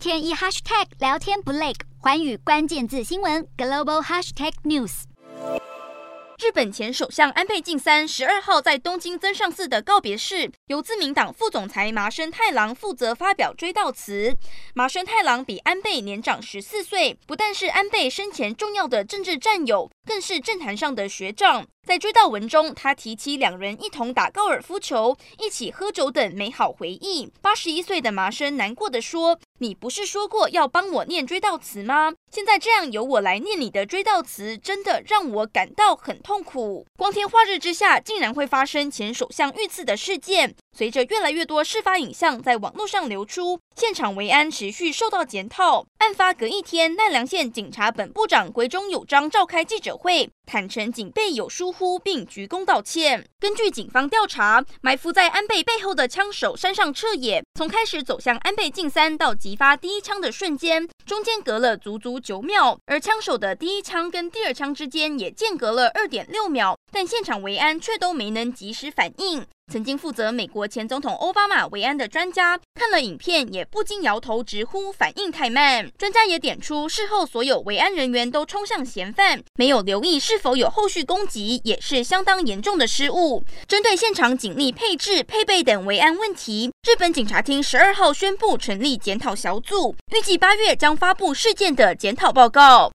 天一 hashtag 聊天不累，寰宇关键字新闻 global hashtag news。日本前首相安倍晋三十二号在东京增上寺的告别式，由自民党副总裁麻生太郎负责发表追悼词。麻生太郎比安倍年长十四岁，不但是安倍生前重要的政治战友，更是政坛上的学长。在追悼文中，他提起两人一同打高尔夫球、一起喝酒等美好回忆。八十一岁的麻生难过地说：“你不是说过要帮我念追悼词吗？现在这样由我来念你的追悼词，真的让我感到很痛苦。光天化日之下，竟然会发生前首相遇刺的事件。随着越来越多事发影像在网络上流出，现场维安持续受到检讨。案发隔一天，奈良县警察本部长龟中有章召开记者，会坦诚警备有疏忽，并鞠躬道歉。根据警方调查，埋伏在安倍背后的枪手山上彻也，从开始走向安倍晋三到击发第一枪的瞬间，中间隔了足足九秒，而枪手的第一枪跟第二枪之间也间隔了二点六秒，但现场维安却都没能及时反应。曾经负责美国前总统奥巴马维安的专家看了影片，也不禁摇头直呼反应太慢。专家也点出，事后所有维安人员都冲向嫌犯，没有留意是否有后续攻击，也是相当严重的失误。针对现场警力配置、配备等维安问题，日本警察厅十二号宣布成立检讨小组，预计八月将发布事件的检讨报告。